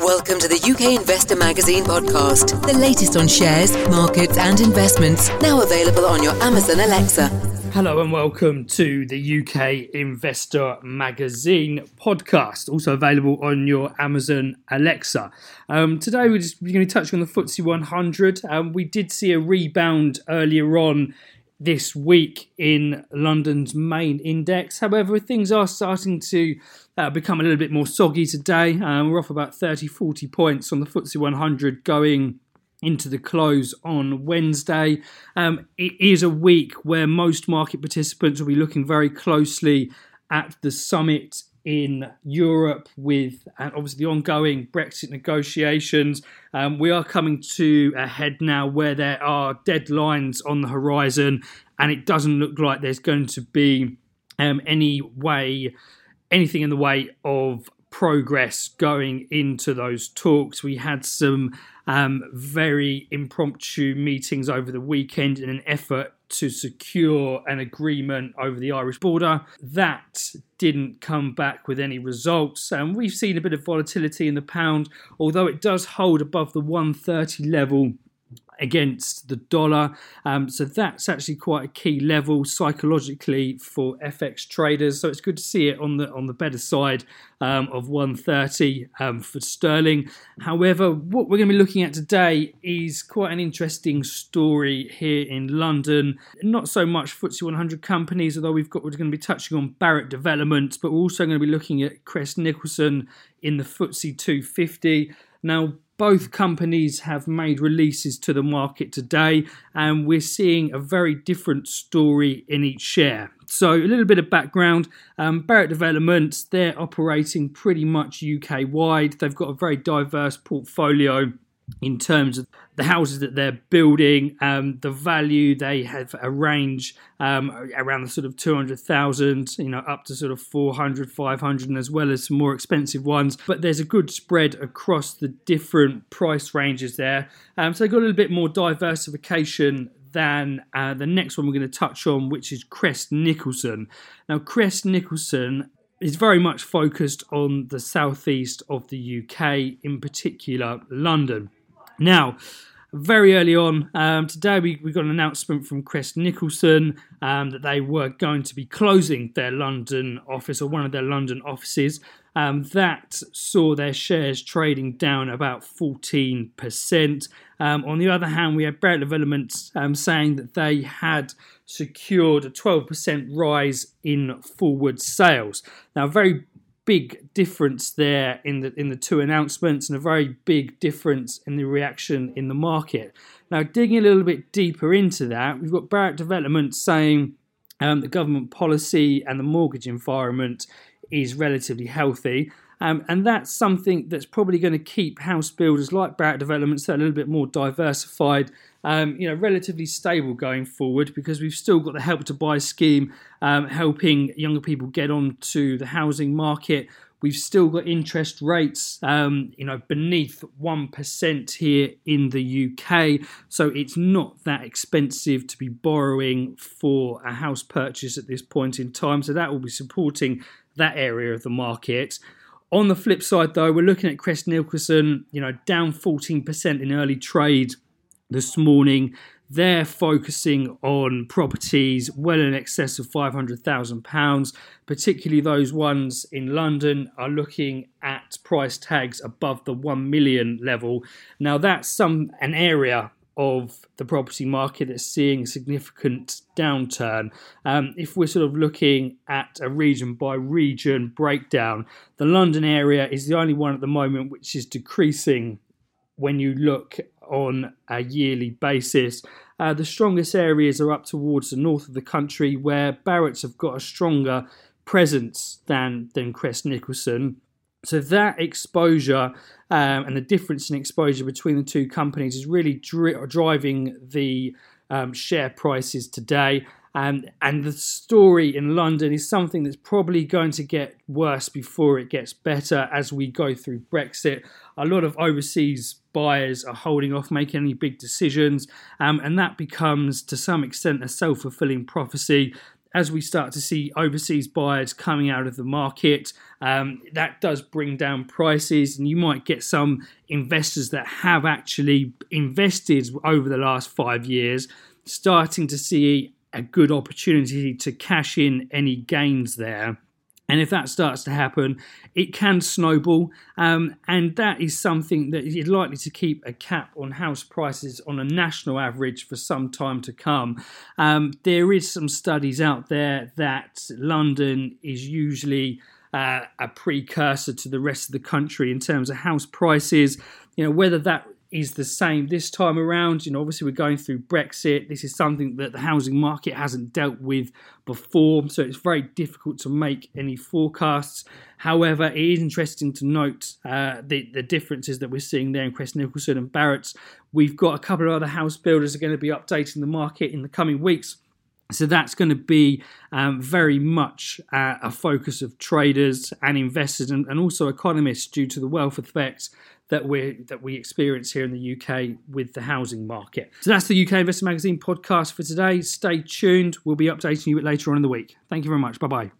Welcome to the UK Investor Magazine podcast, the latest on shares, markets, and investments, now available on your Amazon Alexa. Hello and welcome to the UK Investor Magazine podcast, also available on your Amazon Alexa. Um, today we're just going to touch on the FTSE 100. Um, we did see a rebound earlier on this week in London's main index. However, things are starting to uh, become a little bit more soggy today. Um, we're off about 30 40 points on the FTSE 100 going into the close on Wednesday. Um, it is a week where most market participants will be looking very closely at the summit in Europe with and obviously the ongoing Brexit negotiations. Um, we are coming to a head now where there are deadlines on the horizon, and it doesn't look like there's going to be um, any way, anything in the way of progress going into those talks. We had some um, very impromptu meetings over the weekend in an effort to secure an agreement over the Irish border. That didn't come back with any results, and we've seen a bit of volatility in the pound, although it does hold above the 130 level against the dollar. Um, so that's actually quite a key level psychologically for FX traders. So it's good to see it on the on the better side um, of 130 um, for sterling. However, what we're going to be looking at today is quite an interesting story here in London. Not so much FTSE 100 companies, although we've got we're going to be touching on Barratt Developments, but we're also going to be looking at Crest Nicholson in the FTSE 250. Now, both companies have made releases to the market today, and we're seeing a very different story in each share. So, a little bit of background um, Barratt Developments, they're operating pretty much UK wide. They've got a very diverse portfolio in terms of the houses that they're building, um, the value they have a range um, around the sort of 200,000, you know, up to sort of 400, 500, and as well as some more expensive ones. But there's a good spread across the different price ranges there. Um, so they've got a little bit more diversification than uh, the next one we're going to touch on, which is Crest Nicholson. Now, Crest Nicholson is very much focused on the southeast of the UK, in particular London. Now, very early on um, today, we, we got an announcement from Crest Nicholson um, that they were going to be closing their London office or one of their London offices. Um, that saw their shares trading down about 14%. Um, on the other hand, we had Barratt Developments um, saying that they had secured a 12% rise in forward sales. Now, very big difference there in the in the two announcements and a very big difference in the reaction in the market. Now, digging a little bit deeper into that, we've got Barratt Development saying um, the government policy and the mortgage environment is relatively healthy. Um, and that's something that's probably going to keep house builders like Barratt Developments that a little bit more diversified, um, you know, relatively stable going forward because we've still got the Help to Buy scheme um, helping younger people get onto the housing market. We've still got interest rates, um, you know, beneath one percent here in the UK, so it's not that expensive to be borrowing for a house purchase at this point in time. So that will be supporting that area of the market. On the flip side, though, we're looking at Crest Nicholson, you know, down 14% in early trade this morning. They're focusing on properties well in excess of £500,000, particularly those ones in London are looking at price tags above the 1 million level. Now, that's some an area of the property market that's seeing a significant downturn. Um, if we're sort of looking at a region by region breakdown, the London area is the only one at the moment which is decreasing when you look on a yearly basis. Uh, the strongest areas are up towards the north of the country where Barratt's have got a stronger presence than, than Crest Nicholson. So that exposure um, and the difference in exposure between the two companies is really dri- driving the um, share prices today. And, and the story in London is something that's probably going to get worse before it gets better as we go through Brexit. A lot of overseas buyers are holding off making any big decisions, um, and that becomes to some extent a self fulfilling prophecy as we start to see overseas buyers coming out of the market, um, that does bring down prices, and you might get some investors that have actually invested over the last five years starting to see a good opportunity to cash in any gains there. And if that starts to happen, it can snowball. Um, and that is something that is likely to keep a cap on house prices on a national average for some time to come. Um, there is some studies out there that London is usually uh, a precursor to the rest of the country in terms of house prices. You know, whether that is the same this time around. You know, obviously we're going through Brexit. This is something that the housing market hasn't dealt with before, so it's very difficult to make any forecasts. However, it is interesting to note uh, the, the differences that we're seeing there in Crest Nicholson and Barratt's. We've got a couple of other house builders are going to be updating the market in the coming weeks. So that's going to be um, very much uh, a focus of traders and investors and, and also economists due to the wealth effects that we that we experience here in the UK with the housing market. So that's the UK Investor Magazine podcast for today. Stay tuned. We'll be updating you later on in the week. Thank you very much. Bye bye.